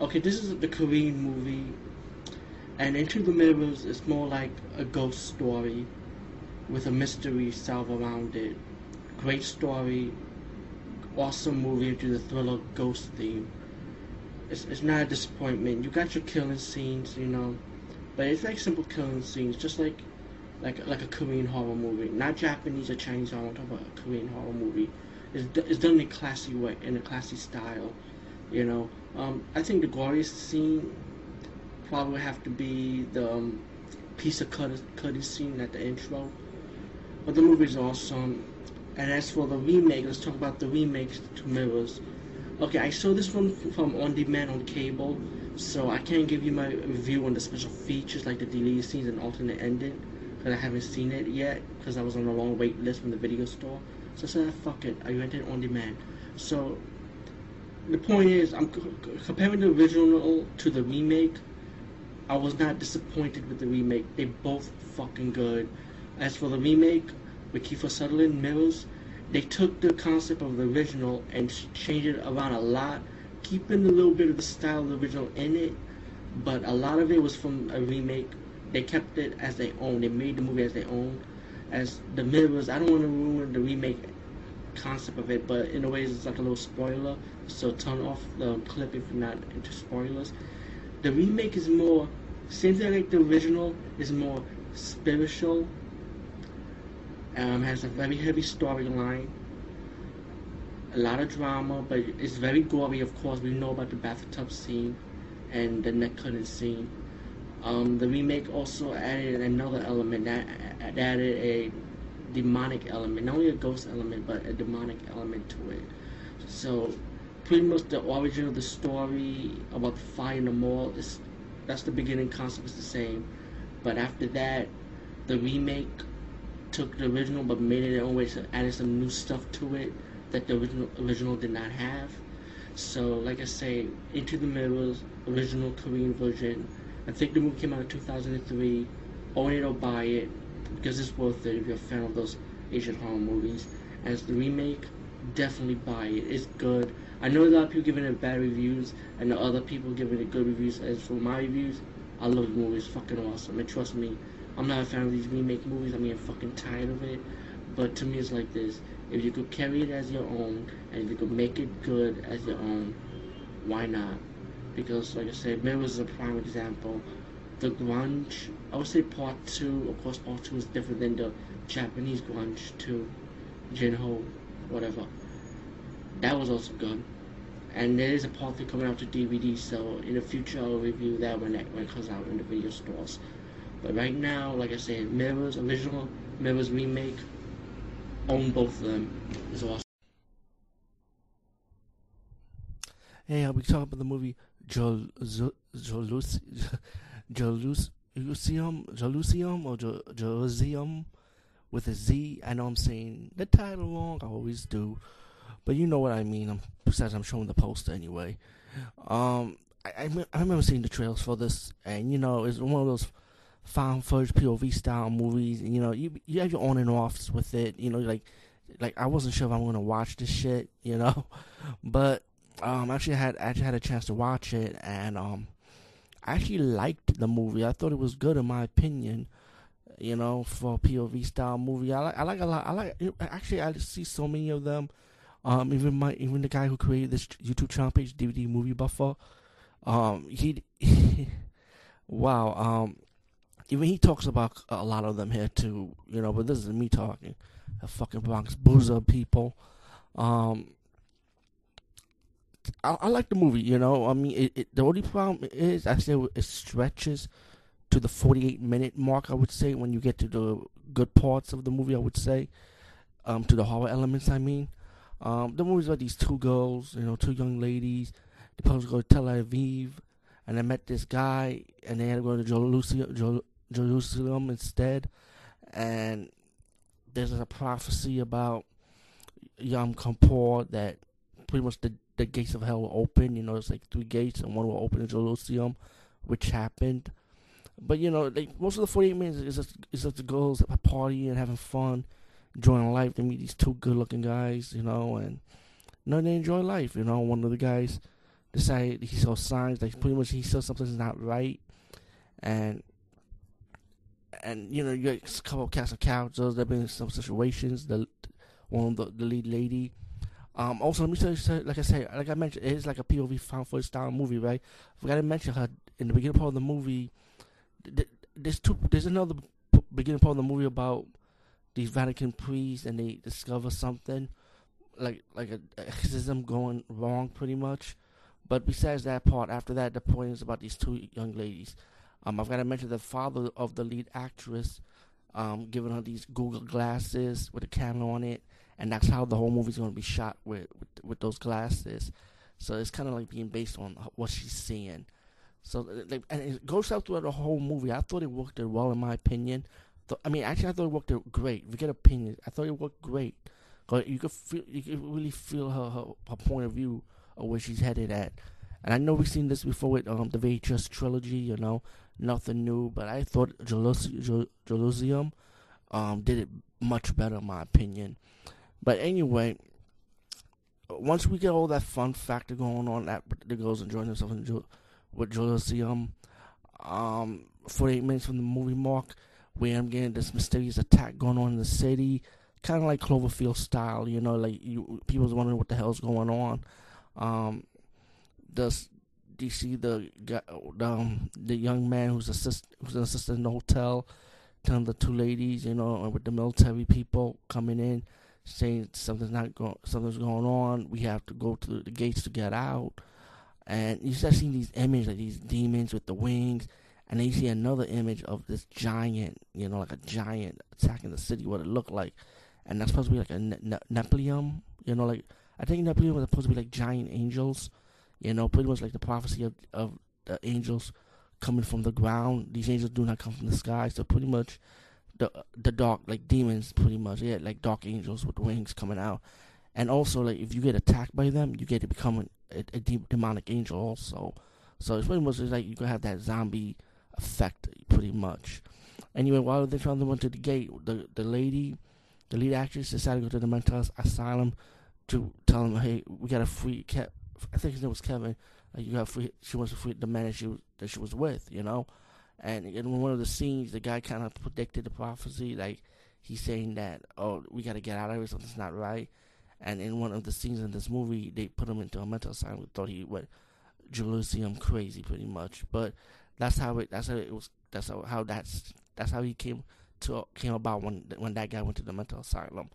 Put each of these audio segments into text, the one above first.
Okay, this is the Korean movie, and Into the Mirrors is more like a ghost story with a mystery solved around it. Great story, awesome movie into the thriller ghost theme. It's, it's not a disappointment. You got your killing scenes, you know, but it's like simple killing scenes, just like like like a Korean horror movie, not Japanese or Chinese horror. I'm talking about a Korean horror movie. It's, it's done in a classy way, in a classy style, you know. Um, I think the glorious scene probably have to be the um, piece of cut cutty scene at the intro. But the movie is awesome. And as for the remake, let's talk about the remake to Mirrors. Okay, I saw this one from on demand on cable, so I can't give you my review on the special features like the deleted scenes and alternate ending, because I haven't seen it yet, because I was on a long wait list from the video store. So I said, fuck it, I rented on demand. So the point is, I'm comparing the original to the remake. I was not disappointed with the remake. They both fucking good. As for the remake with Kiefer Sutherland, Mirrors, they took the concept of the original and changed it around a lot, keeping a little bit of the style of the original in it, but a lot of it was from a remake. They kept it as their own. They made the movie as their own. As the Mirrors, I don't want to ruin the remake concept of it, but in a way it's like a little spoiler. So turn off the clip if you're not into spoilers. The remake is more same thing like the original is more spiritual. Um, has a very heavy storyline, a lot of drama, but it's very gory. Of course, we know about the bathtub scene and the neck cutting scene. Um, the remake also added another element that added a demonic element, not only a ghost element, but a demonic element to it. So, pretty much the origin of the story about the fire in the mall is that's the beginning concept is the same, but after that, the remake took the original but made it their own way, so added some new stuff to it that the original original did not have. So, like I say, Into the Mirrors, original Korean version. I think the movie came out in 2003. Own it or buy it because it's worth it if you're a fan of those Asian horror movies. As the remake, definitely buy it. It's good. I know a lot of people giving it bad reviews, and the other people giving it good reviews. As for my reviews, I love the movie. It's fucking awesome. And trust me, I'm not a fan of these remake movies. I'm getting fucking tired of it. But to me, it's like this: if you could carry it as your own, and if you could make it good as your own, why not? Because, like I said, Mirrors is a prime example the Grudge. I would say part two. Of course, part two is different than the Japanese Grudge too. Jinho, whatever. That was also good. And there is a part three coming out to DVD, so in the future I'll review that when it, when it comes out in the video stores. But right now, like I said, Mirrors original, Mirrors remake, own both of them. is awesome. Hey, I'll be talking about the movie Jol Jerusalem, Jerusalem or Jerusalem with a Z. I know I'm saying the title wrong. I always do, but you know what I mean. I'm, besides, I'm showing the poster anyway. Um, I, I, I remember seeing the trails for this, and you know, it's one of those found footage POV style movies. And, you know, you you have your on and offs with it. You know, like like I wasn't sure if I'm gonna watch this shit. You know, but um, actually I had actually had a chance to watch it, and um I actually liked the movie. I thought it was good in my opinion. You know, for POV style movie, I like. I like a lot. I like. Actually, I see so many of them. Um, even my even the guy who created this YouTube channel page, DVD Movie Buffer, um, he, he wow, um, even he talks about a lot of them here too. You know, but this is me talking. The fucking Bronx boozer people. Um, I, I, like the movie. You know, I mean, it, it, the only problem is I say it stretches to the 48 minute mark. I would say when you get to the good parts of the movie, I would say, um, to the horror elements. I mean, um, the movie's about these two girls, you know, two young ladies. They supposed to go to Tel Aviv, and they met this guy, and they had to go to Jerusalem, Jerusalem instead. And there's a prophecy about Yom Kippur that pretty much the the gates of hell will open. You know, it's like three gates, and one will open in Jerusalem, which happened. But you know, like most of the 48 minutes is just is just the girls at partying and having fun, enjoying life. They meet these two good-looking guys, you know, and you know, they enjoy life. You know, one of the guys decided he saw signs like pretty much he saw something's not right, and and you know, you get a couple of cast of characters. There've been some situations. The one of the, the lead lady. Um, also, let me tell you, like I say, like I mentioned, it is like a POV found footage style movie, right? I forgot to mention her in the beginning part of the movie there's two. There's another beginning part of the movie about these Vatican priests, and they discover something like like a exorcism going wrong, pretty much. But besides that part, after that, the point is about these two young ladies. Um, I've got to mention the father of the lead actress, um, giving her these Google glasses with a camera on it, and that's how the whole movie's going to be shot with, with with those glasses. So it's kind of like being based on what she's seeing. So like, and it goes out throughout the whole movie. I thought it worked it well, in my opinion. I mean, actually, I thought it worked it great. Forget opinions. I thought it worked great. Cause you could feel, you could really feel her, her, her point of view of where she's headed at. And I know we've seen this before with um the VHS trilogy. You know, nothing new. But I thought Jerusalem um did it much better, in my opinion. But anyway, once we get all that fun factor going on, that the girls enjoying themselves and in with Jerusalem. Um, 48 minutes from the movie mark, where I'm getting this mysterious attack going on in the city, kind of like Cloverfield style. You know, like you people's wondering what the hell's going on. Um, does do you see the the, um, the young man who's assist who's an assistant in the hotel, telling the two ladies, you know, with the military people coming in, saying something's not going something's going on. We have to go to the gates to get out and you start seeing these images of these demons with the wings, and then you see another image of this giant, you know, like a giant attacking the city, what it looked like, and that's supposed to be like a ne- ne- Nephilim, you know, like I think Nephilim was supposed to be like giant angels, you know, pretty much like the prophecy of of the angels coming from the ground. These angels do not come from the sky, so pretty much the the dark like demons, pretty much yeah, like dark angels with wings coming out, and also like if you get attacked by them, you get to become a, a demonic angel also. So it's pretty much like you can have that zombie effect, pretty much. Anyway, while they're trying to run to the gate, the the lady, the lead actress, decided to go to the mental asylum to tell him, "Hey, we got to free Kev. I think his name was Kevin. Like you got free. She wants to free the man that she that she was with, you know." And in one of the scenes, the guy kind of predicted the prophecy, like he's saying that, "Oh, we got to get out of here. Something's not right." And in one of the scenes in this movie, they put him into a mental asylum. We thought he went Jerusalem crazy, pretty much. But that's how it. That's how it was. That's how, how that's that's how he came to came about when when that guy went to the mental asylum.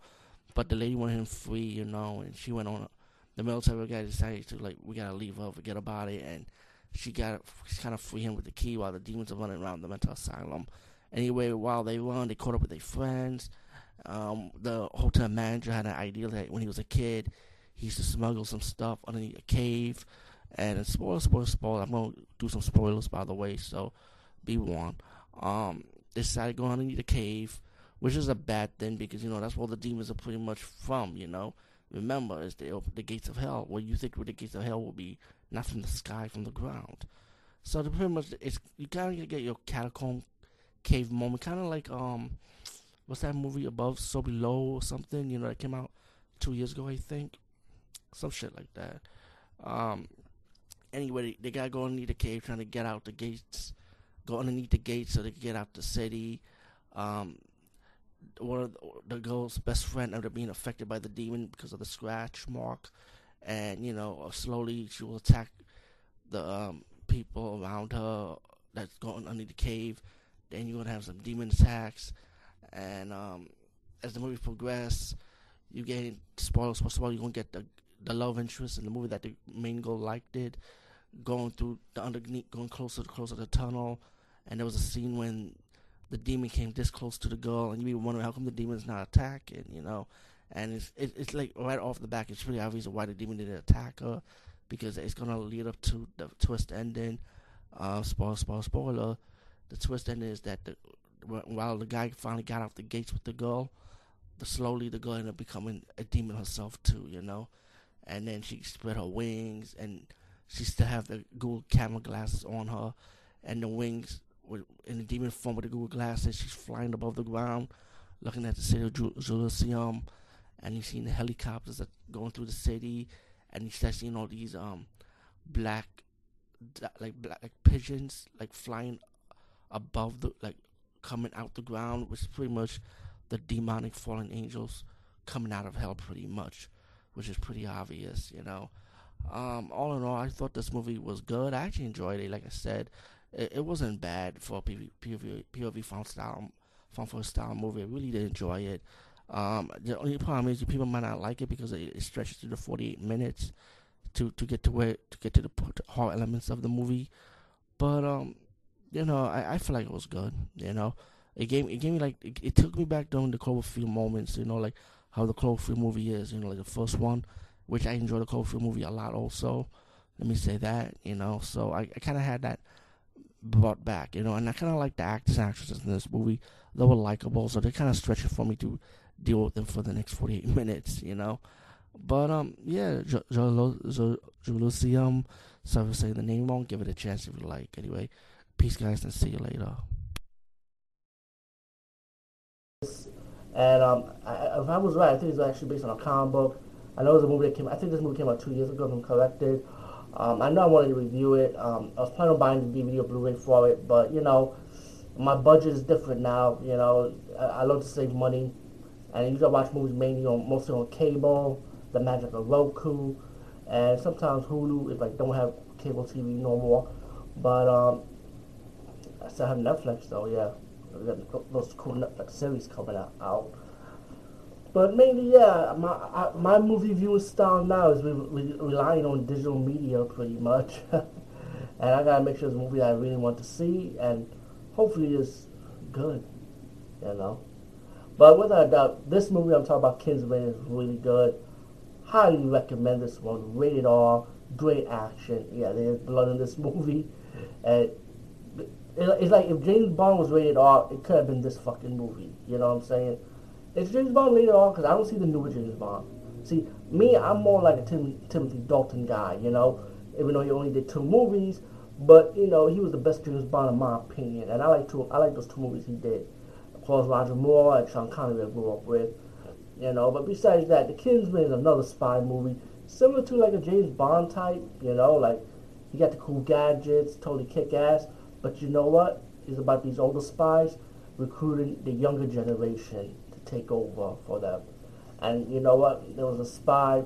But the lady wanted him free, you know, and she went on. The military guy decided to like, we gotta leave her, forget about it, and she got she kind of free him with the key while the demons are running around the mental asylum. Anyway, while they run, they caught up with their friends. Um, the hotel manager had an idea that when he was a kid, he used to smuggle some stuff underneath a cave. And spoiler, spoiler, spoiler. I'm gonna do some spoilers by the way, so be warned. Um, they decided to go underneath the cave, which is a bad thing because you know that's where the demons are pretty much from. You know, remember, it's the the gates of hell. Where you think where the gates of hell will be, not from the sky, from the ground. So the pretty much it's you kind of get your catacomb cave moment, kind of like um what's that movie above so below or something you know that came out two years ago i think some shit like that um anyway they, gotta go underneath the cave trying to get out the gates go underneath the gates so they can get out the city um one of the, girl's best friend ended up being affected by the demon because of the scratch mark. And you know slowly she will attack the um, people around her that's going under the cave. Then you're gonna have some demon attacks. And um, as the movie progresses, you get spoilers for spoilers. You're gonna get the the love interest in the movie that the main girl liked it, going through the underneath, going closer to closer to the tunnel, and there was a scene when the demon came this close to the girl, and you be wondering how come the demon's not attacking, you know? And it's it, it's like right off the back, it's pretty obvious why the demon didn't attack her. because it's gonna lead up to the twist ending. Uh, spoiler, spoiler, spoiler. The twist ending is that the while the guy finally got off the gates with the girl, the slowly the girl ended up becoming a demon herself too, you know. And then she spread her wings, and she still have the Google camera glasses on her, and the wings in the demon form with the Google glasses. She's flying above the ground, looking at the city of Jerusalem, and you see the helicopters that going through the city, and you start seeing all these um black like black like pigeons like flying above the like coming out the ground, which is pretty much the demonic fallen angels coming out of hell, pretty much, which is pretty obvious, you know. Um, all in all, I thought this movie was good. I actually enjoyed it. Like I said, it, it wasn't bad for a PV, POV, POV found style, found for style movie. I really did enjoy it. Um, the only problem is people might not like it because it, it stretches to the 48 minutes to to get to where to get to the hard elements of the movie. But um, you know, I, I feel like it was good. You know, it gave it gave me like it, it took me back during the Cloverfield moments. You know, like how the Cloverfield movie is. You know, like the first one, which I enjoyed the Cloverfield movie a lot. Also, let me say that. You know, so I, I kind of had that brought back. You know, and I kind of like the actors and actresses in this movie. They were likable, so they kind of stretched it for me to deal with them for the next forty eight minutes. You know. But um, yeah, Jerusalem. Sorry for saying the name wrong. Give it a chance if you like. Anyway, Peace, guys, and see you later. And um, I, if I was right, I think it's actually based on a comic book. I know it's a movie that came. I think this movie came out two years ago. If I'm corrected. Um, I know I wanted to review it. Um, I was planning on buying the DVD or Blu-ray for it, but you know, my budget is different now. You know, I, I love to save money, and usually I watch movies mainly on mostly on cable, the magic of Roku, and sometimes Hulu if I don't have cable TV no more. But um, I still have Netflix though, yeah. Those cool Netflix series coming out. out. But mainly, yeah, my I, my movie viewing style now is re- re- relying on digital media pretty much, and I gotta make sure it's a movie I really want to see, and hopefully it's good, you know. But without a doubt, this movie I'm talking about, Kingsman, is really good. Highly recommend this one. Rated R, great action. Yeah, there's blood in this movie, and it's like if James Bond was rated R, it could have been this fucking movie. You know what I'm saying? It's James Bond rated on because I don't see the newer James Bond. See, me, I'm more like a Tim, Timothy Dalton guy. You know, even though he only did two movies, but you know he was the best James Bond in my opinion, and I like two. I like those two movies he did. Of course, Roger Moore and Sean Connery I grew up with. You know, but besides that, The Kingsman is another spy movie, similar to like a James Bond type. You know, like you got the cool gadgets, totally kick ass but you know what? It's about these older spies recruiting the younger generation take over for them. And you know what? There was a spy.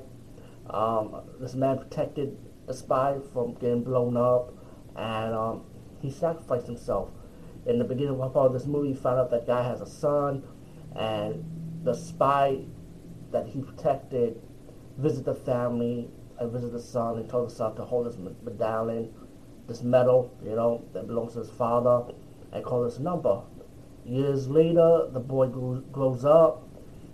Um, this man protected a spy from getting blown up, and um, he sacrificed himself. In the beginning of this movie, he found out that guy has a son, and the spy that he protected visited the family and visited the son and told the son to hold this medallion this medal, you know, that belongs to his father, and call this number. Years later, the boy grows up.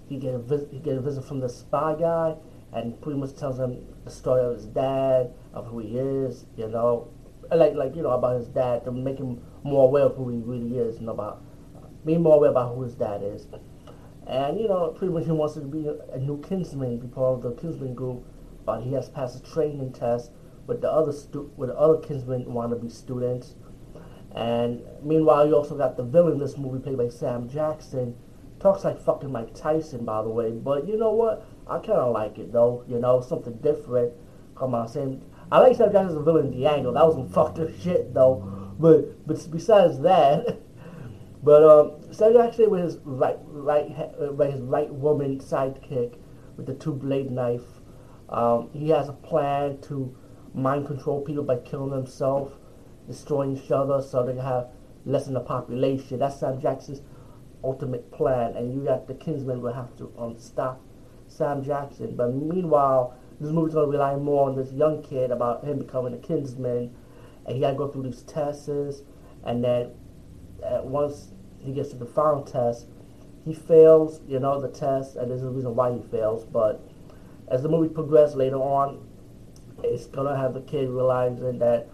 He get a visit, he get a visit from the spy guy, and pretty much tells him the story of his dad, of who he is, you know, like like you know about his dad to make him more aware of who he really is, and about being more aware about who his dad is. And you know, pretty much he wants to be a, new Kingsman, be part of the Kingsman group, but he has passed a training test with the other stu- with the other Kingsman wannabe students. And meanwhile, you also got the villain in this movie played by Sam Jackson. Talks like fucking Mike Tyson, by the way. But you know what? I kind of like it though. You know, something different. Come on, Sam. I like Sam Jackson as a villain Angle. That was some fucked up shit though. But but besides that, but um, Sam Jackson with his right right with his right woman sidekick with the two blade knife. Um, he has a plan to mind control people by killing themselves, destroying each other so they have less lessen the population. That's Sam Jackson's ultimate plan, and you got the Kingsmen will have to um, stop Sam Jackson. But meanwhile, this movie's gonna rely more on this young kid about him becoming a Kingsman, and he gotta go through these tests, and then uh, once he gets to the final test, he fails, you know, the test, and there's a reason why he fails. But as the movie progresses later on, it's gonna have the kid realizing that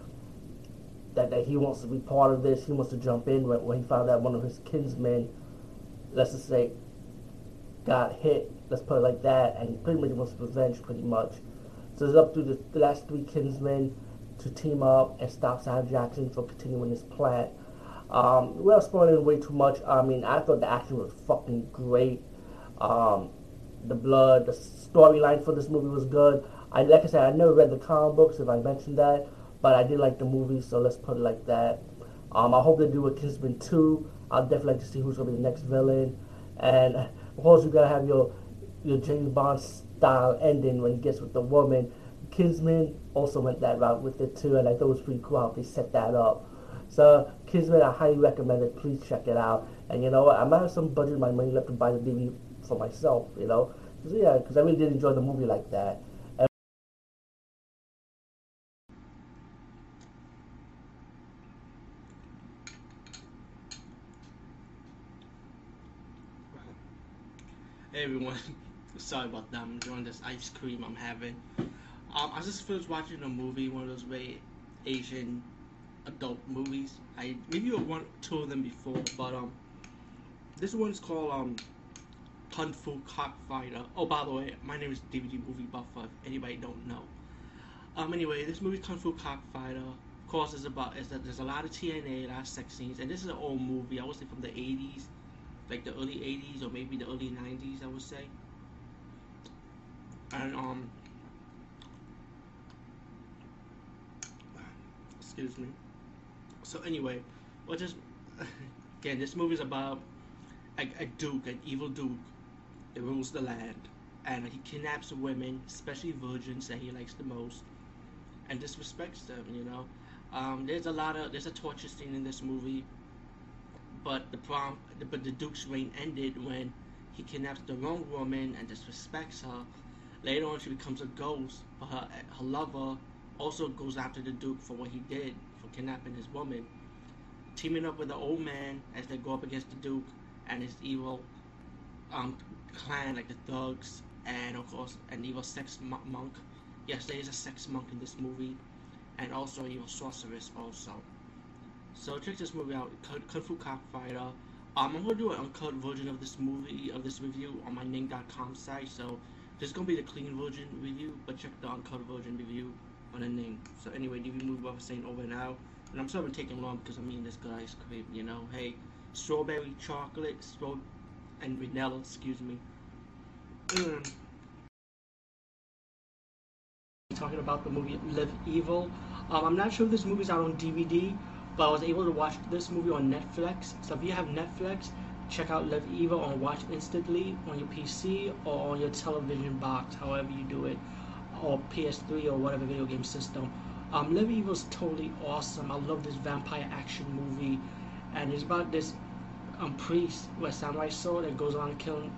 that, that he wants to be part of this. He wants to jump in when, when he found out one of his Kingsmen, let's just say, got hit. Let's put it like that, and he pretty much wants revenge, pretty much. So it's up to the, last three Kingsmen to team up and stop Sam Jackson from continuing his plan. Um, without spoiling way too much, I mean, I thought the action was fucking great. Um, the blood, the storyline for this movie was good. I like I said, I never read the comic books, if I mentioned that, but I did like the movie, so let's put it like that. Um, I hope they do a Kingsman 2. I'd definitely like to see who's gonna be the next villain, and of course you gotta have your your James Bond style ending when he gets with the woman. Kingsman also went that route with it too, and I thought it was pretty cool how they set that up. So Kingsman, I highly recommend it. Please check it out. And you know what? I might have some budget, my money left to buy the DVD for myself. You know, Cause, yeah, because I really did enjoy the movie like that. And Hey everyone, sorry about that. I'm enjoying this ice cream I'm having. Um, I just finished watching a movie, one of those very Asian adult movies. I maybe one, two of them before, but um, this one's called um, Kung Fu Cockfighter. Oh, by the way, my name is DVD Movie Buffer. If anybody don't know. Um, anyway, this movie Kung Fu Cockfighter. Of course, is about is that there's a lot of TNA, a lot of sex scenes, and this is an old movie. I would say from the 80s like the early 80s or maybe the early 90s I would say. And um excuse me. So anyway well just again this movie is about a, a duke an evil duke that rules the land. And he kidnaps women especially virgins that he likes the most and disrespects them you know? Um, there's a lot of there's a torture scene in this movie but the prom, but the Duke's reign ended when he kidnaps the wrong woman and disrespects her. Later on, she becomes a ghost, but her her lover also goes after the Duke for what he did for kidnapping his woman. Teaming up with the old man as they go up against the Duke and his evil um, clan, like the thugs, and of course an evil sex monk. Yes, there is a sex monk in this movie, and also an evil sorceress also. So check this movie out, Kung Fu Cockfighter. Um, I'm gonna do an uncut version of this movie, of this review on my Ning.com site. So this is gonna be the clean version review, but check the uncut version review on the Ning. So anyway, DV movie buff saying over now, and I'm sorry for taking long because I'm eating this good ice cream. You know, hey, strawberry chocolate, straw and vanilla. Excuse me. Mm. Talking about the movie Live Evil. Um, I'm not sure if this movie's out on DVD but I was able to watch this movie on Netflix. So if you have Netflix, check out Live Evil on Watch Instantly on your PC or on your television box, however you do it, or PS3 or whatever video game system. Um, Live Evil is totally awesome. I love this vampire action movie, and it's about this um, priest with samurai sword that goes on killing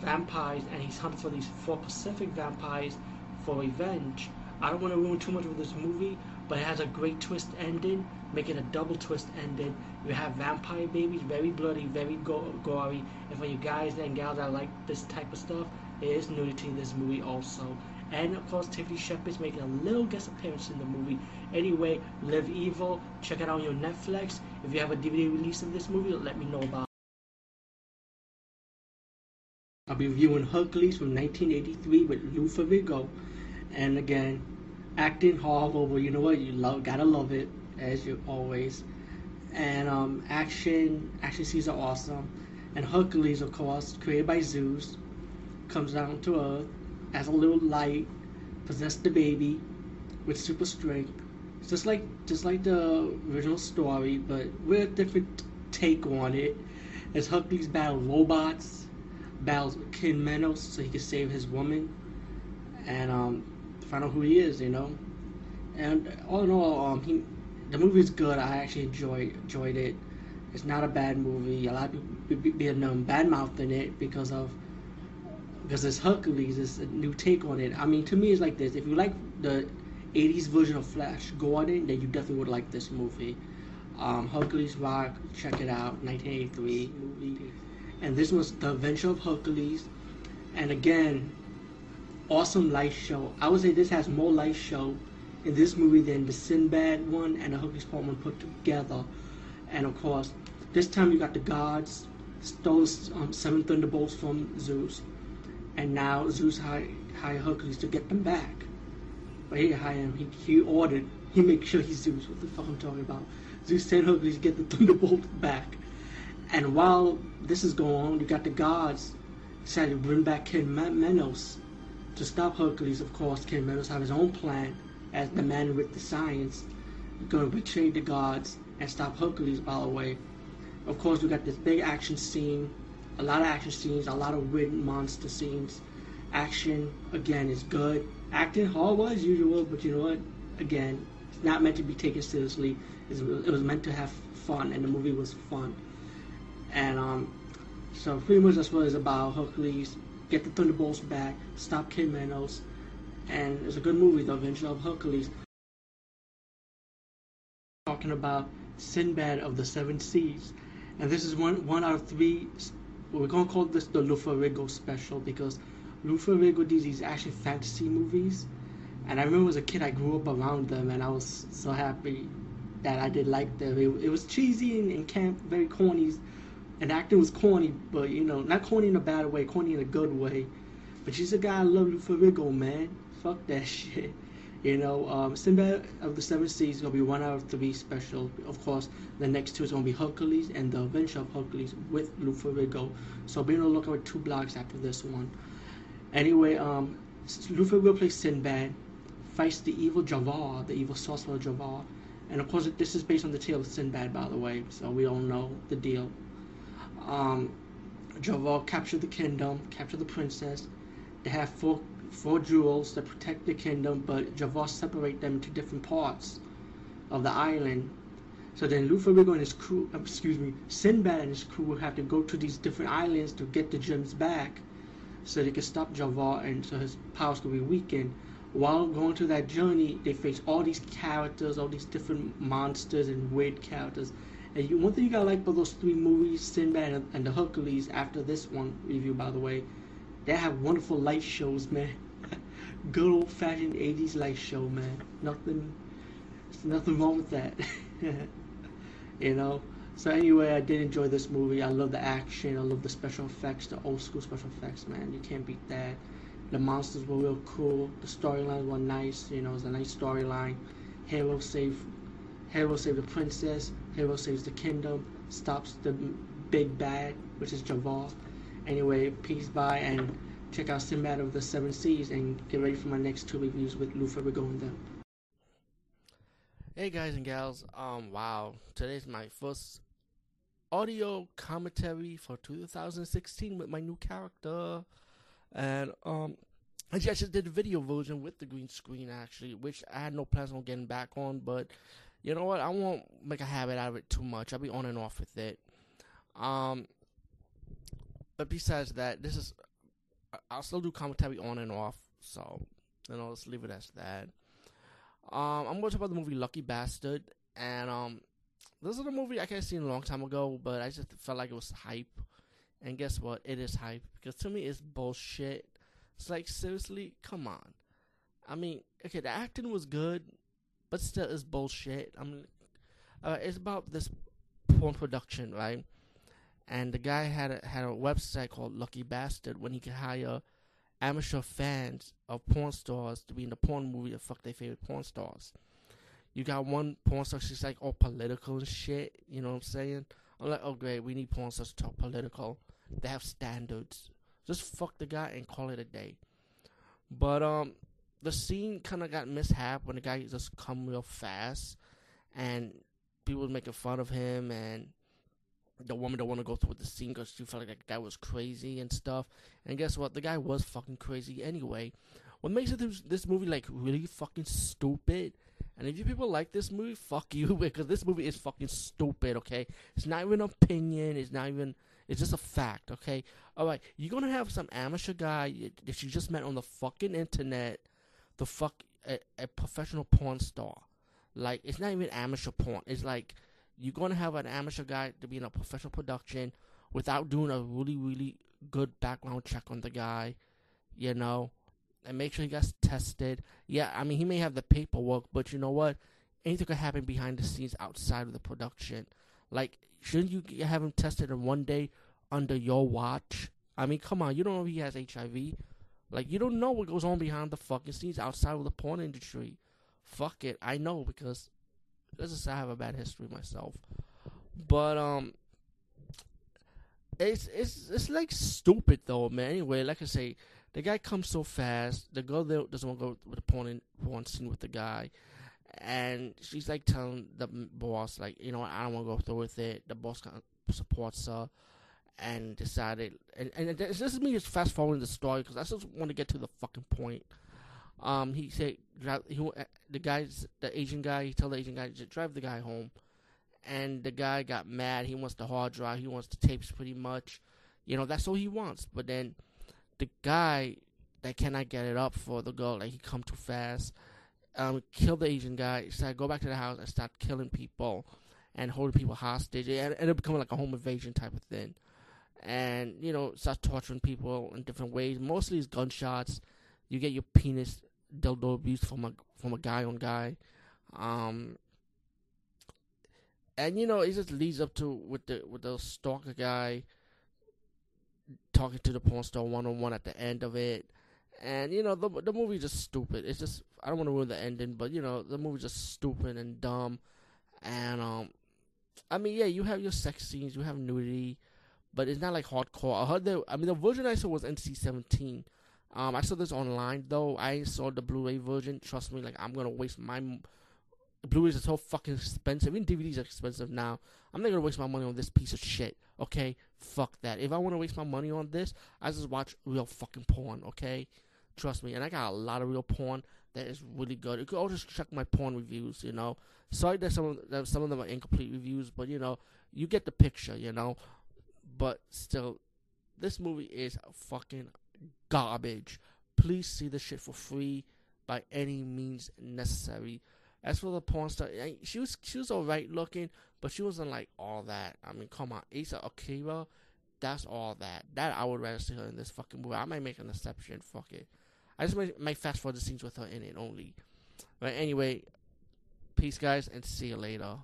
vampires, and he's hunting for these four Pacific vampires for revenge. I don't want to ruin too much of this movie, but it has a great twist ending making a double twist ending. You have vampire babies, very bloody, very go- gory. And for you guys and gals that like this type of stuff, there is nudity in this movie also. And of course, Tiffany Shepis making a little guest appearance in the movie. Anyway, Live Evil, check it out on your Netflix. If you have a DVD release of this movie, let me know about it. I'll be reviewing Hercules from 1983 with Lou Ferrigno. And again, acting horrible, but you know what? You love, gotta love it as you always. And um, action action scenes are awesome. And Hercules, of course, created by Zeus, comes down to Earth as a little light, possessed the baby with super strength. Just like just like the original story, but with a different take on it. As Hercules battles robots, battles King Minos so he can save his woman, and um, find out who he is, you know. And all in all, um, he the movie's good. I actually enjoyed enjoyed it. It's not a bad movie. A lot of people be, being um, bad mouthing it because of because it's Hercules. It's a new take on it. I mean, to me, it's like this. If you like the '80s version of Flash Gordon, then you definitely would like this movie. Um, Hercules Rock, check it out, 1983 movie. And this was The Adventure of Hercules. And again, awesome light show. I would say this has more light show in this movie than the Sinbad one and the Hercules Poirot one put together. And of course, this time you got the gods stole um, seven thunderbolts from Zeus, and now Zeus hired, Hercules to get them back. But he hired him. He, he ordered. He made sure he's Zeus. What the fuck I'm talking about? Zeus sent Hercules to get the thunderbolts back. And while this is going on, you got the gods decided to bring back King Minos to stop Hercules. Of course, King Minos have his own plan as the man with the science, going to betray the gods and stop Hercules. By the way, of course, we got this big action scene, a lot of action scenes, a lot of weird monster scenes. Action again is good. Acting horrible as usual, but you know what? Again, it's not meant to be taken seriously. It was meant to have fun, and the movie was fun. And um, so pretty much that's what it's about. Hercules get the Thunderbolts back, stop King Minos, and it's a good movie, The Adventure of Hercules. Talking about Sinbad of the Seven Seas, and this is one one out of three. We're gonna call this the Lou Ferrigno special because Lou Ferrigno these action fantasy movies, and I remember as a kid I grew up around them, and I was so happy that I did like them. It, it was cheesy and, and camp, very corny and acting was corny, but you know, not corny in a bad way, corny in a good way. But she's a guy I love Lou Ferrigno, man. Fuck that shit. You know, um, Sinbad of the Seven Seas is gonna be one out of three special. Of course, the next two is gonna be Hercules and the Adventure of Hercules with Lou Ferrigno. So be on the lookout for two blocks after this one. Anyway, um, Lou Ferrigno plays Sinbad, fights the evil Jafar, the evil sorcerer Jafar, and of course, this is based on the tale of Sinbad, by the way. So we all know the deal um, captured the kingdom, captured the princess. They have four four jewels that protect the kingdom, but Jafar separate them into different parts of the island. So then Lou Ferrigno and his crew, uh, excuse me, Sinbad and his crew will have to go to these different islands to get the gems back, so they can stop Jafar and so his powers can be weakened. While going through that journey, they face all these characters, all these different monsters and weird characters and you, one thing you gotta like about those three movies, Sinbad and, and the Hercules, after this one review, by the way, they have wonderful light shows, man. Good old fashioned 80s light show, man. Nothing, nothing wrong with that. you know? So anyway, I did enjoy this movie. I love the action. I love the special effects, the old school special effects, man. You can't beat that. The monsters were real cool. The storylines were nice. You know, it was a nice storyline. Hero save, hero save the princess. Hero saves the kingdom, stops the big bad, which is Jafar. Anyway, peace, bye, and check out Sinbad of the Seven Seas and get ready for my next two reviews with Lou Ferrigno them. Hey guys and gals, um, wow, today's my first audio commentary for 2016 with my new character, and um, actually I just did a video version with the green screen actually, which I had no plans on getting back on, but you know what? I won't make a habit out of it too much. I'll be on and off with it. Um, but besides that, this is I'll still do commentary on and off. So you know, let's leave it as that. Um, I'm going to talk about the movie Lucky Bastard, and um, this is a movie I can't see a long time ago, but I just felt like it was hype. And guess what? It is hype because to me it's bullshit. It's like seriously, come on. I mean, okay, the acting was good, but still it's bullshit. I mean, uh, it's about this porn production, right? And the guy had a, had a website called Lucky Bastard when he could hire amateur fans of porn stars to be in the porn movie to fuck their favorite porn stars. You got one porn star, she's like all political and shit, you know what I'm saying? I'm like, oh great, we need porn stars to talk political. They have standards. Just fuck the guy and call it a day. But um the scene kind of got mishap when the guy just come real fast, and people making fun of him, and the woman don't want to go through with the scene because she felt like that guy was crazy and stuff. And guess what? The guy was fucking crazy anyway. What makes this, this movie like really fucking stupid? And if you people like this movie, fuck you because this movie is fucking stupid. Okay, it's not even an opinion. It's not even. It's just a fact. Okay. All right. You're gonna have some amateur guy that you just met on the fucking internet the fuck a, a professional porn star. Like it's not even amateur porn. It's like you're gonna have an amateur guy to be in a professional production without doing a really really good background check on the guy, you know, and make sure he gets tested. Yeah, I mean he may have the paperwork, but you know what? Anything could happen behind the scenes outside of the production. Like, shouldn't you have him tested in one day under your watch? I mean, come on, you don't know if he has HIV. Like, you don't know what goes on behind the fucking scenes outside of the porn industry. Fuck it, I know because this is I have a bad history myself. But um, it's it's it's like stupid though, man. Anyway, like I say, the guy comes so fast. The girl doesn't want to go with the porn in, porn scene with the guy, and she's like telling the boss, like, you know, I don't want to go through with it. The boss kind of supports her, and decided, and and this is me just fast forwarding the story because I just want to get to the fucking point. Um, he said, he the guys, the Asian guy, he told the Asian guy to drive the guy home and the guy got mad. He wants the hard drive. He wants the tapes pretty much. You know, that's all he wants. But then the guy that cannot get it up for the girl, like he come too fast, um, kill the Asian guy, started go back to the house and start killing people and holding people hostage. It ended up becoming like a home invasion type of thing. And, you know, start torturing people in different ways. Mostly it's gunshots. You get your penis dildo abuse from a from a guy on guy. Um, and you know it just leads up to with the with the stalker guy talking to the porn star one on one at the end of it, and you know the the movie's just stupid. It's just I don't want to ruin the ending, but you know the movie's just stupid and dumb, and um, I mean yeah, you have your sex scenes, you have nudity, but it's not like hardcore. I heard that I mean the version I saw was NC seventeen. Um, I saw this online though. I saw the Blu-ray version. Trust me, like I'm gonna waste my Blu-rays are so fucking expensive. Even DVDs are expensive now. I'm not gonna waste my money on this piece of shit. Okay, fuck that. If I want to waste my money on this, I just watch real fucking porn. Okay, trust me. And I got a lot of real porn that is really good. You could all just check my porn reviews. You know, sorry that some of that some of them are incomplete reviews, but you know, you get the picture. You know, but still, this movie is fucking garbage. Please see this shit for free by any means necessary. As for the porn star, eh, she was she was alright looking, but she wasn't like all that. I mean, come on, Asa Akira, that's all that. That I would rather see her in this fucking movie. I might make an exception. Fuck it. I just might, might fast forward the scenes with her in it only. But anyway, peace, guys, and see you later.